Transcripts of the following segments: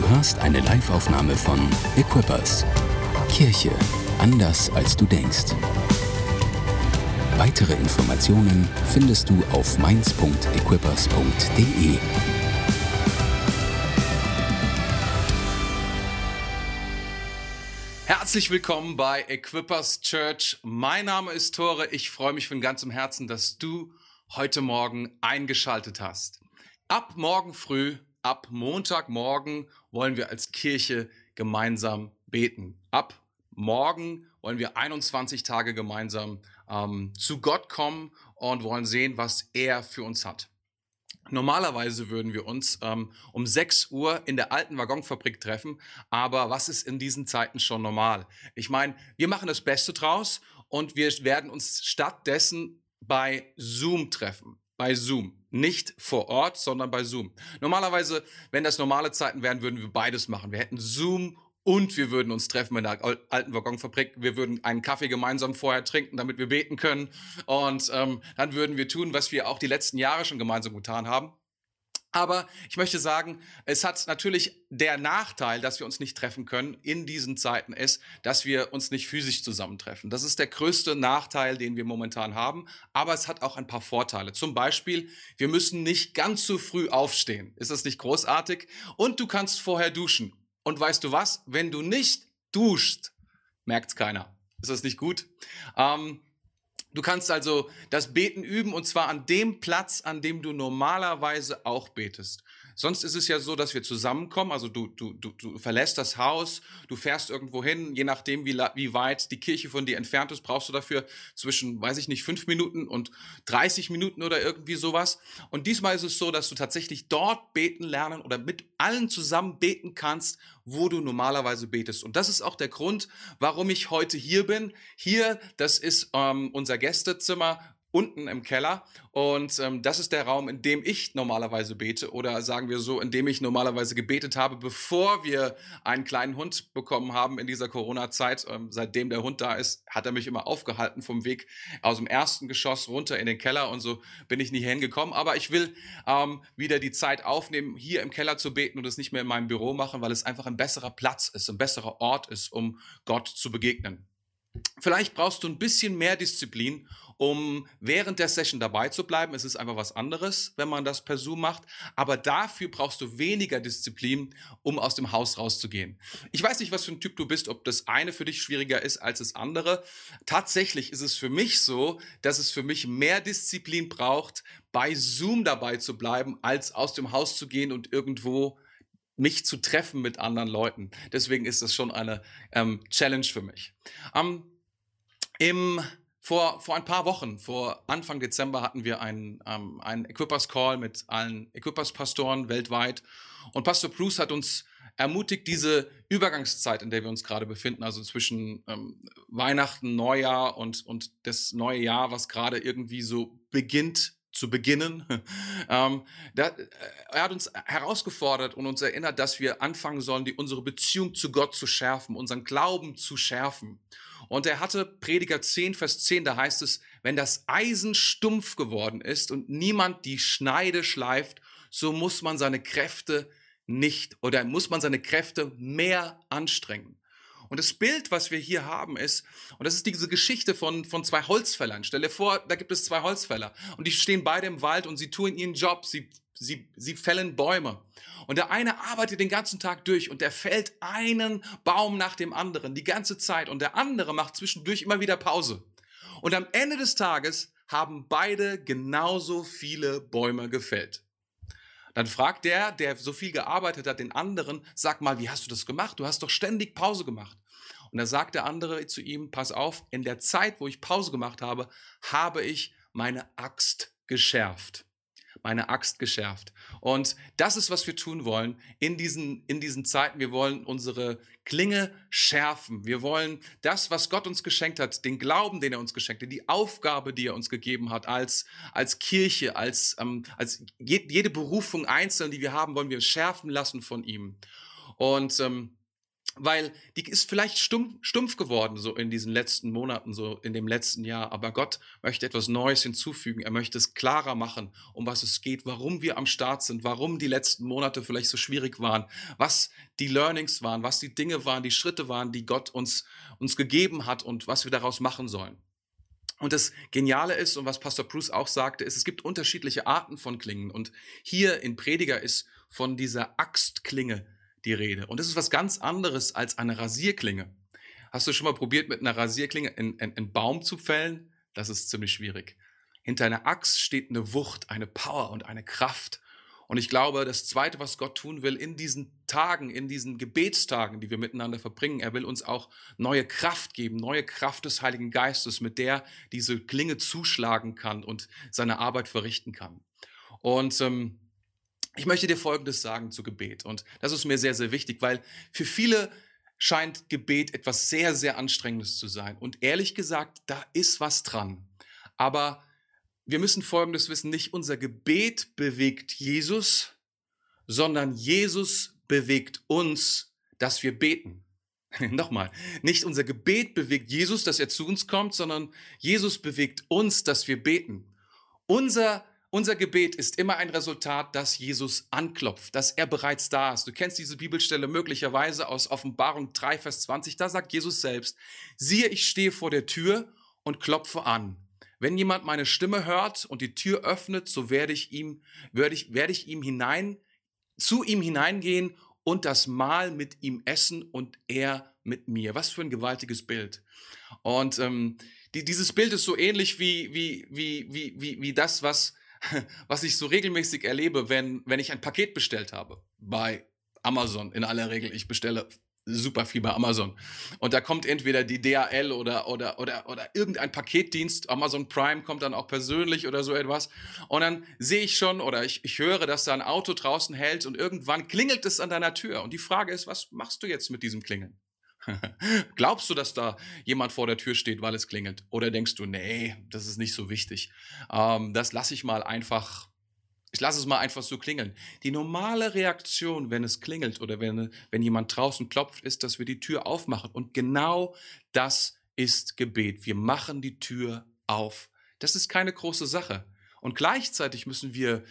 Du hörst eine Live-Aufnahme von Equippers. Kirche anders als du denkst. Weitere Informationen findest du auf mainz.equippers.de. Herzlich willkommen bei Equippers Church. Mein Name ist Tore. Ich freue mich von ganzem Herzen, dass du heute Morgen eingeschaltet hast. Ab morgen früh, ab Montagmorgen wollen wir als Kirche gemeinsam beten. Ab morgen wollen wir 21 Tage gemeinsam ähm, zu Gott kommen und wollen sehen, was er für uns hat. Normalerweise würden wir uns ähm, um 6 Uhr in der alten Waggonfabrik treffen, aber was ist in diesen Zeiten schon normal? Ich meine, wir machen das Beste draus und wir werden uns stattdessen bei Zoom treffen. Bei Zoom. Nicht vor Ort, sondern bei Zoom. Normalerweise, wenn das normale Zeiten wären, würden wir beides machen. Wir hätten Zoom und wir würden uns treffen in der alten Waggonfabrik. Wir würden einen Kaffee gemeinsam vorher trinken, damit wir beten können. Und ähm, dann würden wir tun, was wir auch die letzten Jahre schon gemeinsam getan haben. Aber ich möchte sagen, es hat natürlich der Nachteil, dass wir uns nicht treffen können in diesen Zeiten ist, dass wir uns nicht physisch zusammentreffen. Das ist der größte Nachteil, den wir momentan haben. Aber es hat auch ein paar Vorteile. Zum Beispiel, wir müssen nicht ganz so früh aufstehen. Ist das nicht großartig? Und du kannst vorher duschen. Und weißt du was? Wenn du nicht duschst, merkt's keiner. Ist das nicht gut? Ähm, du kannst also das Beten üben und zwar an dem Platz, an dem du normalerweise auch betest. Sonst ist es ja so, dass wir zusammenkommen, also du, du, du, du verlässt das Haus, du fährst irgendwo hin, je nachdem, wie, wie weit die Kirche von dir entfernt ist, brauchst du dafür zwischen, weiß ich nicht, fünf Minuten und 30 Minuten oder irgendwie sowas. Und diesmal ist es so, dass du tatsächlich dort beten lernen oder mit allen zusammen beten kannst, wo du normalerweise betest. Und das ist auch der Grund, warum ich heute hier bin. Hier, das ist ähm, unser Gästezimmer unten im Keller. Und ähm, das ist der Raum, in dem ich normalerweise bete oder sagen wir so, in dem ich normalerweise gebetet habe, bevor wir einen kleinen Hund bekommen haben in dieser Corona-Zeit. Ähm, seitdem der Hund da ist, hat er mich immer aufgehalten vom Weg aus dem ersten Geschoss runter in den Keller und so bin ich nie hingekommen. Aber ich will ähm, wieder die Zeit aufnehmen, hier im Keller zu beten und es nicht mehr in meinem Büro machen, weil es einfach ein besserer Platz ist, ein besserer Ort ist, um Gott zu begegnen. Vielleicht brauchst du ein bisschen mehr Disziplin, um während der Session dabei zu bleiben. Es ist einfach was anderes, wenn man das per Zoom macht. Aber dafür brauchst du weniger Disziplin, um aus dem Haus rauszugehen. Ich weiß nicht, was für ein Typ du bist, ob das eine für dich schwieriger ist als das andere. Tatsächlich ist es für mich so, dass es für mich mehr Disziplin braucht, bei Zoom dabei zu bleiben, als aus dem Haus zu gehen und irgendwo mich zu treffen mit anderen Leuten. Deswegen ist das schon eine ähm, Challenge für mich. Ähm, Im vor, vor ein paar Wochen, vor Anfang Dezember, hatten wir einen, ähm, einen Equippers-Call mit allen Equippers-Pastoren weltweit. Und Pastor Bruce hat uns ermutigt, diese Übergangszeit, in der wir uns gerade befinden, also zwischen ähm, Weihnachten, Neujahr und, und das neue Jahr, was gerade irgendwie so beginnt zu beginnen. ähm, da, äh, er hat uns herausgefordert und uns erinnert, dass wir anfangen sollen, die, unsere Beziehung zu Gott zu schärfen, unseren Glauben zu schärfen. Und er hatte Prediger 10, Vers 10, da heißt es, wenn das Eisen stumpf geworden ist und niemand die Schneide schleift, so muss man seine Kräfte nicht oder muss man seine Kräfte mehr anstrengen. Und das Bild, was wir hier haben, ist, und das ist diese Geschichte von, von zwei Holzfällern. Stell dir vor, da gibt es zwei Holzfäller und die stehen beide im Wald und sie tun ihren Job, sie, sie, sie fällen Bäume. Und der eine arbeitet den ganzen Tag durch und der fällt einen Baum nach dem anderen die ganze Zeit und der andere macht zwischendurch immer wieder Pause. Und am Ende des Tages haben beide genauso viele Bäume gefällt. Dann fragt der, der so viel gearbeitet hat, den anderen, sag mal, wie hast du das gemacht? Du hast doch ständig Pause gemacht. Und da sagt der andere zu ihm, pass auf, in der Zeit, wo ich Pause gemacht habe, habe ich meine Axt geschärft meine Axt geschärft. Und das ist, was wir tun wollen in diesen, in diesen Zeiten. Wir wollen unsere Klinge schärfen. Wir wollen das, was Gott uns geschenkt hat, den Glauben, den er uns geschenkt hat, die Aufgabe, die er uns gegeben hat, als, als Kirche, als, ähm, als jede Berufung einzeln, die wir haben, wollen wir schärfen lassen von ihm. Und ähm, weil die ist vielleicht stumpf, stumpf geworden so in diesen letzten Monaten, so in dem letzten Jahr. Aber Gott möchte etwas Neues hinzufügen. Er möchte es klarer machen, um was es geht, warum wir am Start sind, warum die letzten Monate vielleicht so schwierig waren, was die Learnings waren, was die Dinge waren, die Schritte waren, die Gott uns, uns gegeben hat und was wir daraus machen sollen. Und das Geniale ist, und was Pastor Bruce auch sagte, ist, es gibt unterschiedliche Arten von Klingen. Und hier in Prediger ist von dieser Axtklinge die Rede. Und das ist was ganz anderes als eine Rasierklinge. Hast du schon mal probiert, mit einer Rasierklinge einen, Baum zu fällen? Das ist ziemlich schwierig. Hinter einer Axt steht eine Wucht, eine Power und eine Kraft. Und ich glaube, das Zweite, was Gott tun will in diesen Tagen, in diesen Gebetstagen, die wir miteinander verbringen, er will uns auch neue Kraft geben, neue Kraft des Heiligen Geistes, mit der diese Klinge zuschlagen kann und seine Arbeit verrichten kann. Und ähm, ich möchte dir Folgendes sagen zu Gebet. Und das ist mir sehr, sehr wichtig, weil für viele scheint Gebet etwas sehr, sehr Anstrengendes zu sein. Und ehrlich gesagt, da ist was dran. Aber wir müssen Folgendes wissen, nicht unser Gebet bewegt Jesus, sondern Jesus bewegt uns, dass wir beten. Nochmal, nicht unser Gebet bewegt Jesus, dass er zu uns kommt, sondern Jesus bewegt uns, dass wir beten. Unser unser Gebet ist immer ein Resultat, dass Jesus anklopft, dass er bereits da ist. Du kennst diese Bibelstelle möglicherweise aus Offenbarung 3, Vers 20. Da sagt Jesus selbst, siehe, ich stehe vor der Tür und klopfe an. Wenn jemand meine Stimme hört und die Tür öffnet, so werde ich ihm, werde ich, werde ich ihm hinein, zu ihm hineingehen und das Mahl mit ihm essen und er mit mir. Was für ein gewaltiges Bild. Und ähm, die, dieses Bild ist so ähnlich wie, wie, wie, wie, wie, wie das, was was ich so regelmäßig erlebe, wenn, wenn ich ein Paket bestellt habe bei Amazon. In aller Regel, ich bestelle super viel bei Amazon. Und da kommt entweder die DHL oder, oder, oder, oder irgendein Paketdienst, Amazon Prime kommt dann auch persönlich oder so etwas. Und dann sehe ich schon oder ich, ich höre, dass da ein Auto draußen hält und irgendwann klingelt es an deiner Tür. Und die Frage ist, was machst du jetzt mit diesem Klingeln? Glaubst du, dass da jemand vor der Tür steht, weil es klingelt? Oder denkst du, nee, das ist nicht so wichtig. Ähm, das lasse ich mal einfach, ich lasse es mal einfach so klingeln. Die normale Reaktion, wenn es klingelt oder wenn, wenn jemand draußen klopft, ist, dass wir die Tür aufmachen. Und genau das ist Gebet. Wir machen die Tür auf. Das ist keine große Sache. Und gleichzeitig müssen wir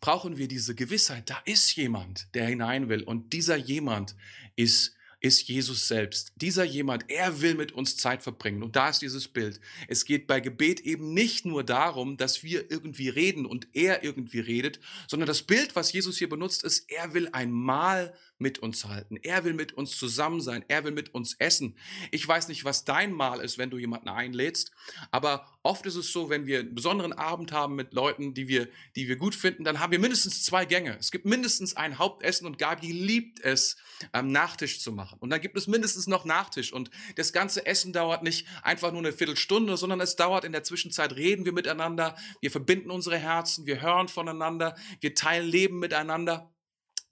brauchen wir diese Gewissheit, da ist jemand, der hinein will. Und dieser jemand ist ist Jesus selbst. Dieser jemand, er will mit uns Zeit verbringen. Und da ist dieses Bild. Es geht bei Gebet eben nicht nur darum, dass wir irgendwie reden und er irgendwie redet, sondern das Bild, was Jesus hier benutzt, ist, er will ein Mahl mit uns halten. Er will mit uns zusammen sein. Er will mit uns essen. Ich weiß nicht, was dein Mahl ist, wenn du jemanden einlädst, aber oft ist es so, wenn wir einen besonderen Abend haben mit Leuten, die wir, die wir gut finden, dann haben wir mindestens zwei Gänge. Es gibt mindestens ein Hauptessen und Gabi liebt es, am Nachtisch zu machen. Und dann gibt es mindestens noch Nachtisch und das ganze Essen dauert nicht einfach nur eine Viertelstunde, sondern es dauert in der Zwischenzeit, reden wir miteinander, wir verbinden unsere Herzen, wir hören voneinander, wir teilen Leben miteinander.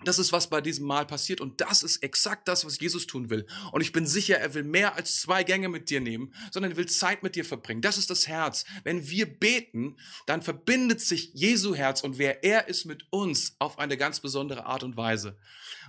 Das ist, was bei diesem Mal passiert. Und das ist exakt das, was Jesus tun will. Und ich bin sicher, er will mehr als zwei Gänge mit dir nehmen, sondern er will Zeit mit dir verbringen. Das ist das Herz. Wenn wir beten, dann verbindet sich Jesu Herz und wer er ist mit uns auf eine ganz besondere Art und Weise.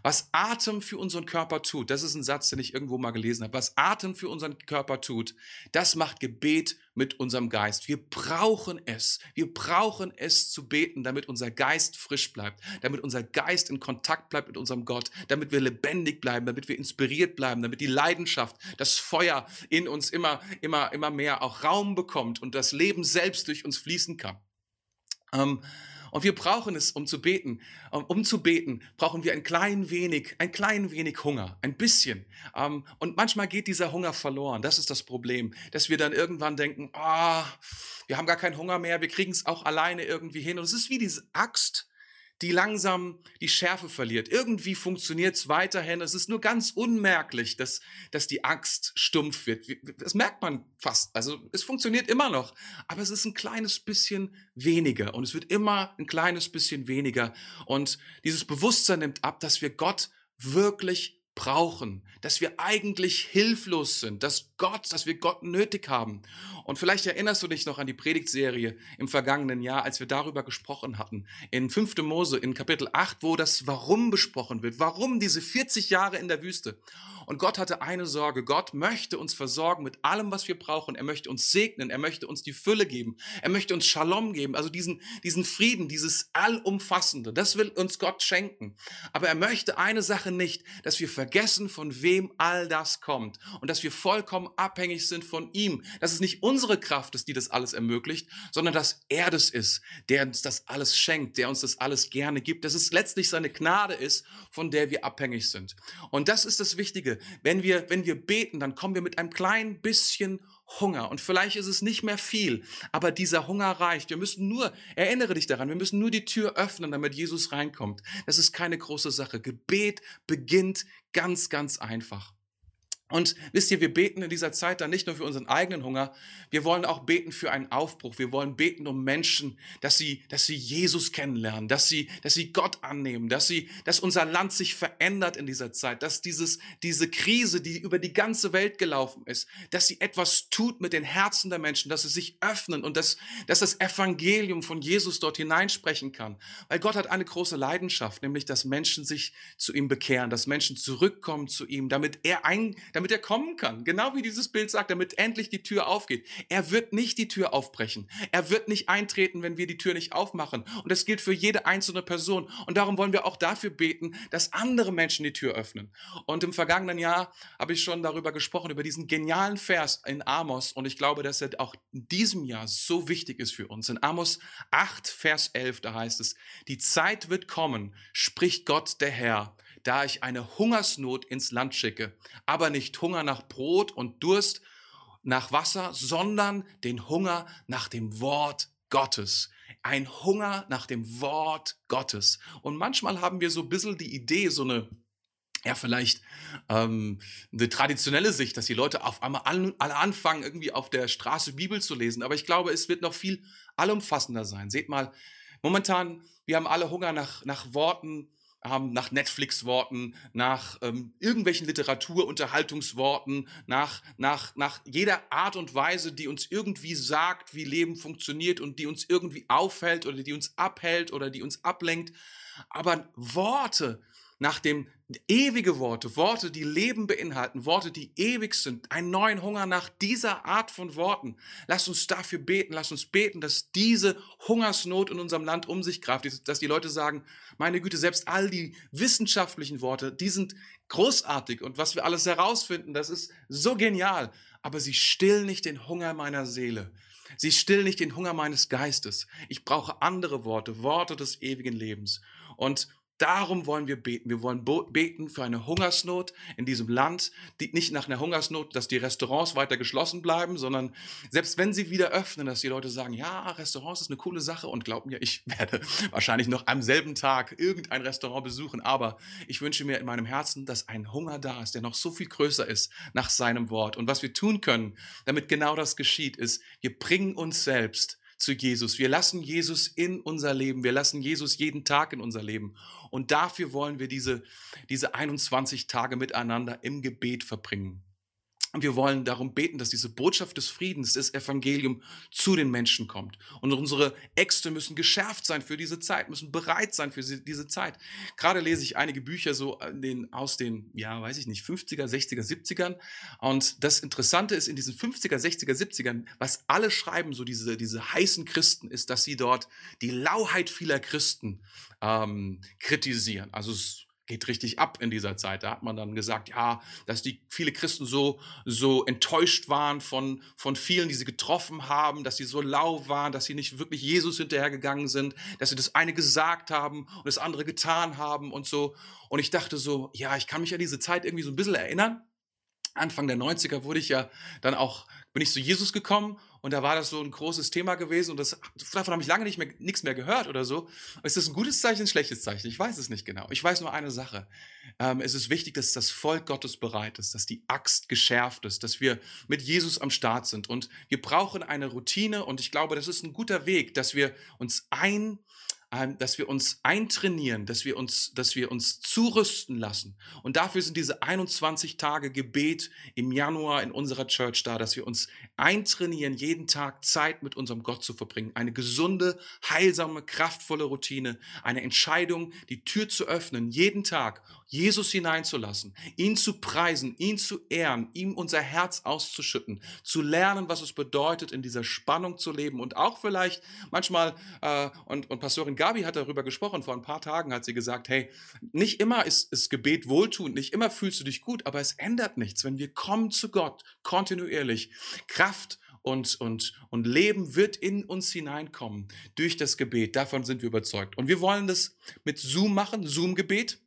Was Atem für unseren Körper tut, das ist ein Satz, den ich irgendwo mal gelesen habe. Was Atem für unseren Körper tut, das macht Gebet mit unserem Geist. Wir brauchen es. Wir brauchen es zu beten, damit unser Geist frisch bleibt, damit unser Geist in Kontakt bleibt mit unserem Gott, damit wir lebendig bleiben, damit wir inspiriert bleiben, damit die Leidenschaft, das Feuer in uns immer, immer, immer mehr auch Raum bekommt und das Leben selbst durch uns fließen kann. Ähm, und wir brauchen es, um zu beten. Um zu beten, brauchen wir ein klein wenig, ein klein wenig Hunger, ein bisschen. Ähm, und manchmal geht dieser Hunger verloren. Das ist das Problem, dass wir dann irgendwann denken, ah, oh, wir haben gar keinen Hunger mehr, wir kriegen es auch alleine irgendwie hin. Und es ist wie diese Axt, die langsam die Schärfe verliert. Irgendwie funktioniert es weiterhin. Es ist nur ganz unmerklich, dass, dass die Axt stumpf wird. Das merkt man fast. Also es funktioniert immer noch, aber es ist ein kleines bisschen weniger und es wird immer ein kleines bisschen weniger. Und dieses Bewusstsein nimmt ab, dass wir Gott wirklich brauchen, dass wir eigentlich hilflos sind, dass Gott, dass wir Gott nötig haben. Und vielleicht erinnerst du dich noch an die Predigtserie im vergangenen Jahr, als wir darüber gesprochen hatten, in 5. Mose in Kapitel 8, wo das Warum besprochen wird. Warum diese 40 Jahre in der Wüste? Und Gott hatte eine Sorge. Gott möchte uns versorgen mit allem, was wir brauchen. Er möchte uns segnen. Er möchte uns die Fülle geben. Er möchte uns Shalom geben. Also diesen, diesen Frieden, dieses Allumfassende. Das will uns Gott schenken. Aber er möchte eine Sache nicht, dass wir vergessen, von wem all das kommt. Und dass wir vollkommen abhängig sind von ihm. Dass es nicht unsere Kraft ist, die das alles ermöglicht, sondern dass er das ist, der uns das alles schenkt, der uns das alles gerne gibt. Dass es letztlich seine Gnade ist, von der wir abhängig sind. Und das ist das Wichtige wenn wir, wenn wir beten, dann kommen wir mit einem kleinen bisschen Hunger. Und vielleicht ist es nicht mehr viel, aber dieser Hunger reicht. Wir müssen nur, erinnere dich daran, wir müssen nur die Tür öffnen, damit Jesus reinkommt. Das ist keine große Sache. Gebet beginnt ganz, ganz einfach. Und wisst ihr, wir beten in dieser Zeit dann nicht nur für unseren eigenen Hunger, wir wollen auch beten für einen Aufbruch. Wir wollen beten um Menschen, dass sie, dass sie Jesus kennenlernen, dass sie, dass sie Gott annehmen, dass sie, dass unser Land sich verändert in dieser Zeit, dass dieses, diese Krise, die über die ganze Welt gelaufen ist, dass sie etwas tut mit den Herzen der Menschen, dass sie sich öffnen und dass, dass das Evangelium von Jesus dort hineinsprechen kann. Weil Gott hat eine große Leidenschaft, nämlich, dass Menschen sich zu ihm bekehren, dass Menschen zurückkommen zu ihm, damit er ein, damit er kommen kann. Genau wie dieses Bild sagt, damit endlich die Tür aufgeht. Er wird nicht die Tür aufbrechen. Er wird nicht eintreten, wenn wir die Tür nicht aufmachen. Und das gilt für jede einzelne Person. Und darum wollen wir auch dafür beten, dass andere Menschen die Tür öffnen. Und im vergangenen Jahr habe ich schon darüber gesprochen, über diesen genialen Vers in Amos. Und ich glaube, dass er auch in diesem Jahr so wichtig ist für uns. In Amos 8, Vers 11, da heißt es, die Zeit wird kommen, spricht Gott der Herr da ich eine Hungersnot ins Land schicke, aber nicht Hunger nach Brot und Durst nach Wasser, sondern den Hunger nach dem Wort Gottes. Ein Hunger nach dem Wort Gottes. Und manchmal haben wir so ein bisschen die Idee, so eine ja, vielleicht ähm, eine traditionelle Sicht, dass die Leute auf einmal alle, alle anfangen, irgendwie auf der Straße Bibel zu lesen. Aber ich glaube, es wird noch viel allumfassender sein. Seht mal, momentan, wir haben alle Hunger nach, nach Worten, haben nach Netflix-Worten, nach ähm, irgendwelchen Literatur-Unterhaltungsworten, nach, nach, nach jeder Art und Weise, die uns irgendwie sagt, wie Leben funktioniert und die uns irgendwie aufhält oder die uns abhält oder die uns ablenkt. Aber Worte, nach dem ewige Worte, Worte, die Leben beinhalten, Worte, die ewig sind, einen neuen Hunger nach dieser Art von Worten. Lass uns dafür beten, lass uns beten, dass diese Hungersnot in unserem Land um sich greift, dass die Leute sagen, meine Güte, selbst all die wissenschaftlichen Worte, die sind großartig und was wir alles herausfinden, das ist so genial, aber sie stillen nicht den Hunger meiner Seele. Sie stillen nicht den Hunger meines Geistes. Ich brauche andere Worte, Worte des ewigen Lebens. Und Darum wollen wir beten. Wir wollen beten für eine Hungersnot in diesem Land, die nicht nach einer Hungersnot, dass die Restaurants weiter geschlossen bleiben, sondern selbst wenn sie wieder öffnen, dass die Leute sagen, ja, Restaurants ist eine coole Sache und glaub mir, ich werde wahrscheinlich noch am selben Tag irgendein Restaurant besuchen, aber ich wünsche mir in meinem Herzen, dass ein Hunger da ist, der noch so viel größer ist nach seinem Wort. Und was wir tun können, damit genau das geschieht, ist, wir bringen uns selbst zu Jesus. Wir lassen Jesus in unser Leben. Wir lassen Jesus jeden Tag in unser Leben. Und dafür wollen wir diese, diese 21 Tage miteinander im Gebet verbringen. Und wir wollen darum beten, dass diese Botschaft des Friedens, das Evangelium zu den Menschen kommt. Und unsere Äxte müssen geschärft sein für diese Zeit, müssen bereit sein für diese Zeit. Gerade lese ich einige Bücher so aus den, ja, weiß ich nicht, 50er, 60er, 70ern. Und das Interessante ist in diesen 50er, 60er, 70ern, was alle schreiben, so diese, diese heißen Christen, ist, dass sie dort die Lauheit vieler Christen ähm, kritisieren. Also es geht richtig ab in dieser Zeit. Da hat man dann gesagt, ja, dass die viele Christen so so enttäuscht waren von von vielen, die sie getroffen haben, dass sie so lau waren, dass sie nicht wirklich Jesus hinterhergegangen sind, dass sie das eine gesagt haben und das andere getan haben und so. Und ich dachte so, ja, ich kann mich an diese Zeit irgendwie so ein bisschen erinnern. Anfang der 90er wurde ich ja dann auch bin ich zu Jesus gekommen und da war das so ein großes Thema gewesen und das, davon habe ich lange nicht mehr, nichts mehr gehört oder so. Ist das ein gutes Zeichen, ein schlechtes Zeichen? Ich weiß es nicht genau. Ich weiß nur eine Sache. Ähm, es ist wichtig, dass das Volk Gottes bereit ist, dass die Axt geschärft ist, dass wir mit Jesus am Start sind und wir brauchen eine Routine und ich glaube, das ist ein guter Weg, dass wir uns ein dass wir uns eintrainieren, dass wir uns, dass wir uns zurüsten lassen. Und dafür sind diese 21 Tage Gebet im Januar in unserer Church da, dass wir uns eintrainieren, jeden Tag Zeit mit unserem Gott zu verbringen. Eine gesunde, heilsame, kraftvolle Routine, eine Entscheidung, die Tür zu öffnen, jeden Tag Jesus hineinzulassen, ihn zu preisen, ihn zu ehren, ihm unser Herz auszuschütten, zu lernen, was es bedeutet, in dieser Spannung zu leben und auch vielleicht manchmal, äh, und, und Pastorin Gabi hat darüber gesprochen, vor ein paar Tagen hat sie gesagt, hey, nicht immer ist, ist Gebet wohltuend, nicht immer fühlst du dich gut, aber es ändert nichts, wenn wir kommen zu Gott kontinuierlich. Kraft und, und, und Leben wird in uns hineinkommen durch das Gebet. Davon sind wir überzeugt. Und wir wollen das mit Zoom machen, Zoom-Gebet.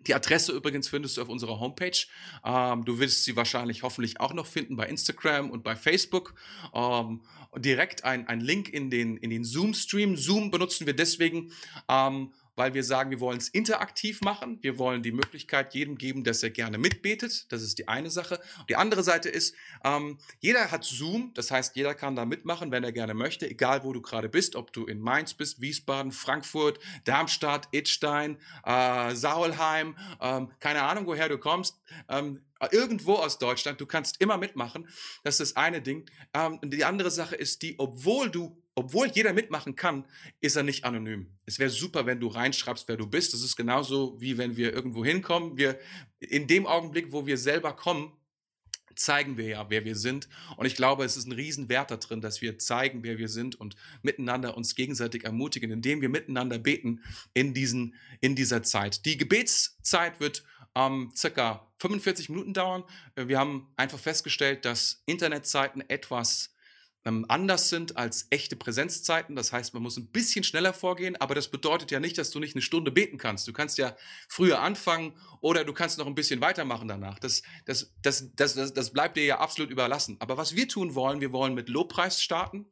Die Adresse übrigens findest du auf unserer Homepage. Ähm, du wirst sie wahrscheinlich hoffentlich auch noch finden bei Instagram und bei Facebook. Ähm, direkt ein, ein Link in den, in den Zoom-Stream. Zoom benutzen wir deswegen, ähm, weil wir sagen, wir wollen es interaktiv machen. Wir wollen die Möglichkeit jedem geben, dass er gerne mitbetet. Das ist die eine Sache. Die andere Seite ist, ähm, jeder hat Zoom, das heißt, jeder kann da mitmachen, wenn er gerne möchte, egal wo du gerade bist, ob du in Mainz bist, Wiesbaden, Frankfurt, Darmstadt, Idstein, äh, Saulheim, ähm, keine Ahnung, woher du kommst. Ähm, irgendwo aus Deutschland, du kannst immer mitmachen. Das ist das eine Ding. Ähm, die andere Sache ist die, obwohl du obwohl jeder mitmachen kann, ist er nicht anonym. Es wäre super, wenn du reinschreibst, wer du bist. Das ist genauso wie wenn wir irgendwo hinkommen. Wir, in dem Augenblick, wo wir selber kommen, zeigen wir ja, wer wir sind. Und ich glaube, es ist ein Riesenwert da drin, dass wir zeigen, wer wir sind und miteinander uns gegenseitig ermutigen, indem wir miteinander beten in, diesen, in dieser Zeit. Die Gebetszeit wird ähm, circa 45 Minuten dauern. Wir haben einfach festgestellt, dass Internetzeiten etwas anders sind als echte Präsenzzeiten. Das heißt, man muss ein bisschen schneller vorgehen, aber das bedeutet ja nicht, dass du nicht eine Stunde beten kannst. Du kannst ja früher anfangen oder du kannst noch ein bisschen weitermachen danach. Das, das, das, das, das, das bleibt dir ja absolut überlassen. Aber was wir tun wollen, wir wollen mit Lobpreis starten.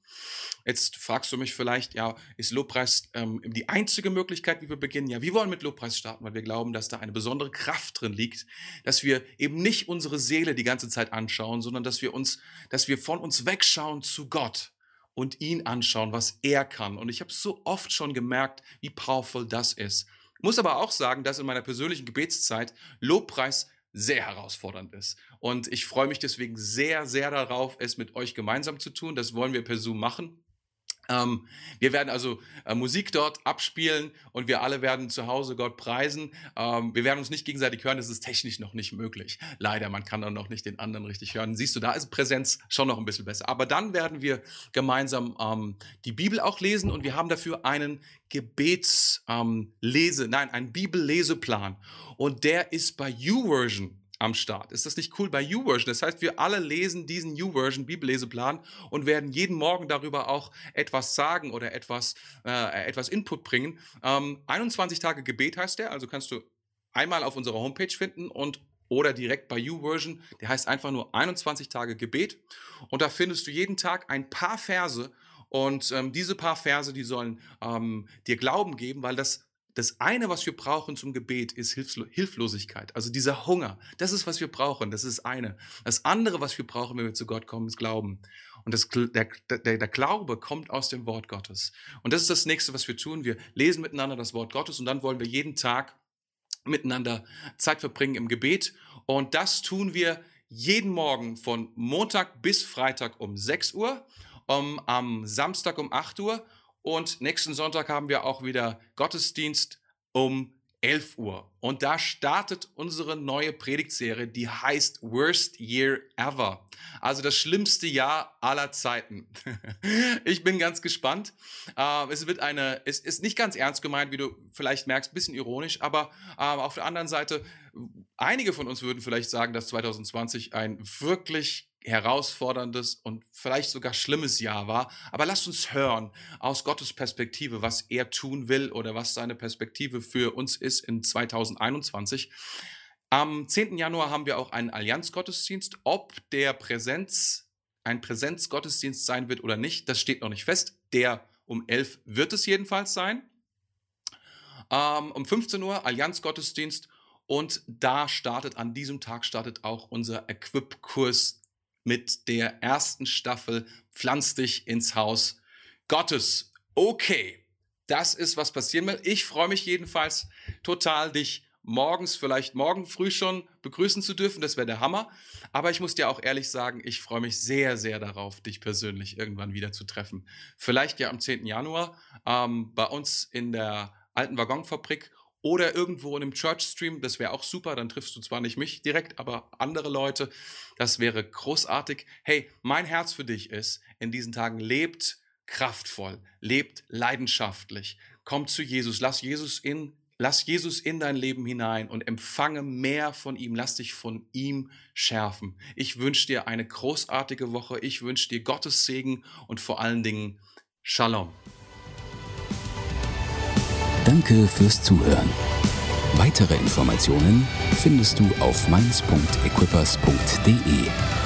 Jetzt fragst du mich vielleicht, ja, ist Lobpreis ähm, die einzige Möglichkeit, wie wir beginnen? Ja, wir wollen mit Lobpreis starten, weil wir glauben, dass da eine besondere Kraft drin liegt, dass wir eben nicht unsere Seele die ganze Zeit anschauen, sondern dass wir uns, dass wir von uns wegschauen zu Gott und ihn anschauen, was er kann. Und ich habe so oft schon gemerkt, wie powerful das ist. Muss aber auch sagen, dass in meiner persönlichen Gebetszeit Lobpreis sehr herausfordernd ist. Und ich freue mich deswegen sehr, sehr darauf, es mit euch gemeinsam zu tun. Das wollen wir per Zoom machen. Ähm, wir werden also äh, Musik dort abspielen und wir alle werden zu Hause Gott preisen. Ähm, wir werden uns nicht gegenseitig hören, das ist technisch noch nicht möglich. Leider, man kann dann noch nicht den anderen richtig hören. Siehst du, da ist Präsenz schon noch ein bisschen besser. Aber dann werden wir gemeinsam ähm, die Bibel auch lesen und wir haben dafür einen Gebetslese, ähm, nein, einen Bibelleseplan. Und der ist bei YouVersion am Start. Ist das nicht cool bei YouVersion? Das heißt, wir alle lesen diesen YouVersion Bibelleseplan und werden jeden Morgen darüber auch etwas sagen oder etwas, äh, etwas Input bringen. Ähm, 21 Tage Gebet heißt der, also kannst du einmal auf unserer Homepage finden und oder direkt bei YouVersion. Der heißt einfach nur 21 Tage Gebet und da findest du jeden Tag ein paar Verse und ähm, diese paar Verse, die sollen ähm, dir Glauben geben, weil das das eine, was wir brauchen zum Gebet, ist Hilflo Hilflosigkeit. Also dieser Hunger. Das ist, was wir brauchen. Das ist eine. Das andere, was wir brauchen, wenn wir zu Gott kommen, ist Glauben. Und das, der, der, der Glaube kommt aus dem Wort Gottes. Und das ist das nächste, was wir tun. Wir lesen miteinander das Wort Gottes und dann wollen wir jeden Tag miteinander Zeit verbringen im Gebet. Und das tun wir jeden Morgen von Montag bis Freitag um 6 Uhr, um, am Samstag um 8 Uhr und nächsten Sonntag haben wir auch wieder Gottesdienst um 11 Uhr. Und da startet unsere neue Predigtserie, die heißt Worst Year Ever. Also das schlimmste Jahr aller Zeiten. ich bin ganz gespannt. Ähm, es wird eine, es ist nicht ganz ernst gemeint, wie du vielleicht merkst, ein bisschen ironisch, aber ähm, auf der anderen Seite, einige von uns würden vielleicht sagen, dass 2020 ein wirklich herausforderndes und vielleicht sogar schlimmes Jahr war. Aber lasst uns hören aus Gottes Perspektive, was er tun will oder was seine Perspektive für uns ist in 2021. Am 10. Januar haben wir auch einen Allianzgottesdienst. Ob der Präsenz, ein Präsenzgottesdienst sein wird oder nicht, das steht noch nicht fest. Der um 11 wird es jedenfalls sein. Ähm, um 15 Uhr Allianzgottesdienst und da startet, an diesem Tag startet auch unser Equip-Kurs mit der ersten Staffel Pflanz dich ins Haus Gottes. Okay, das ist, was passieren will. Ich freue mich jedenfalls total, dich morgens, vielleicht morgen früh schon begrüßen zu dürfen. Das wäre der Hammer. Aber ich muss dir auch ehrlich sagen, ich freue mich sehr, sehr darauf, dich persönlich irgendwann wieder zu treffen. Vielleicht ja am 10. Januar ähm, bei uns in der alten Waggonfabrik oder irgendwo in einem Church-Stream. Das wäre auch super. Dann triffst du zwar nicht mich direkt, aber andere Leute. Das wäre großartig. Hey, mein Herz für dich ist, in diesen Tagen lebt kraftvoll, lebt leidenschaftlich. Komm zu Jesus, lass Jesus in Lass Jesus in dein Leben hinein und empfange mehr von ihm. Lass dich von ihm schärfen. Ich wünsche dir eine großartige Woche. Ich wünsche dir Gottes Segen und vor allen Dingen Shalom. Danke fürs Zuhören. Weitere Informationen findest du auf mainz.equippers.de.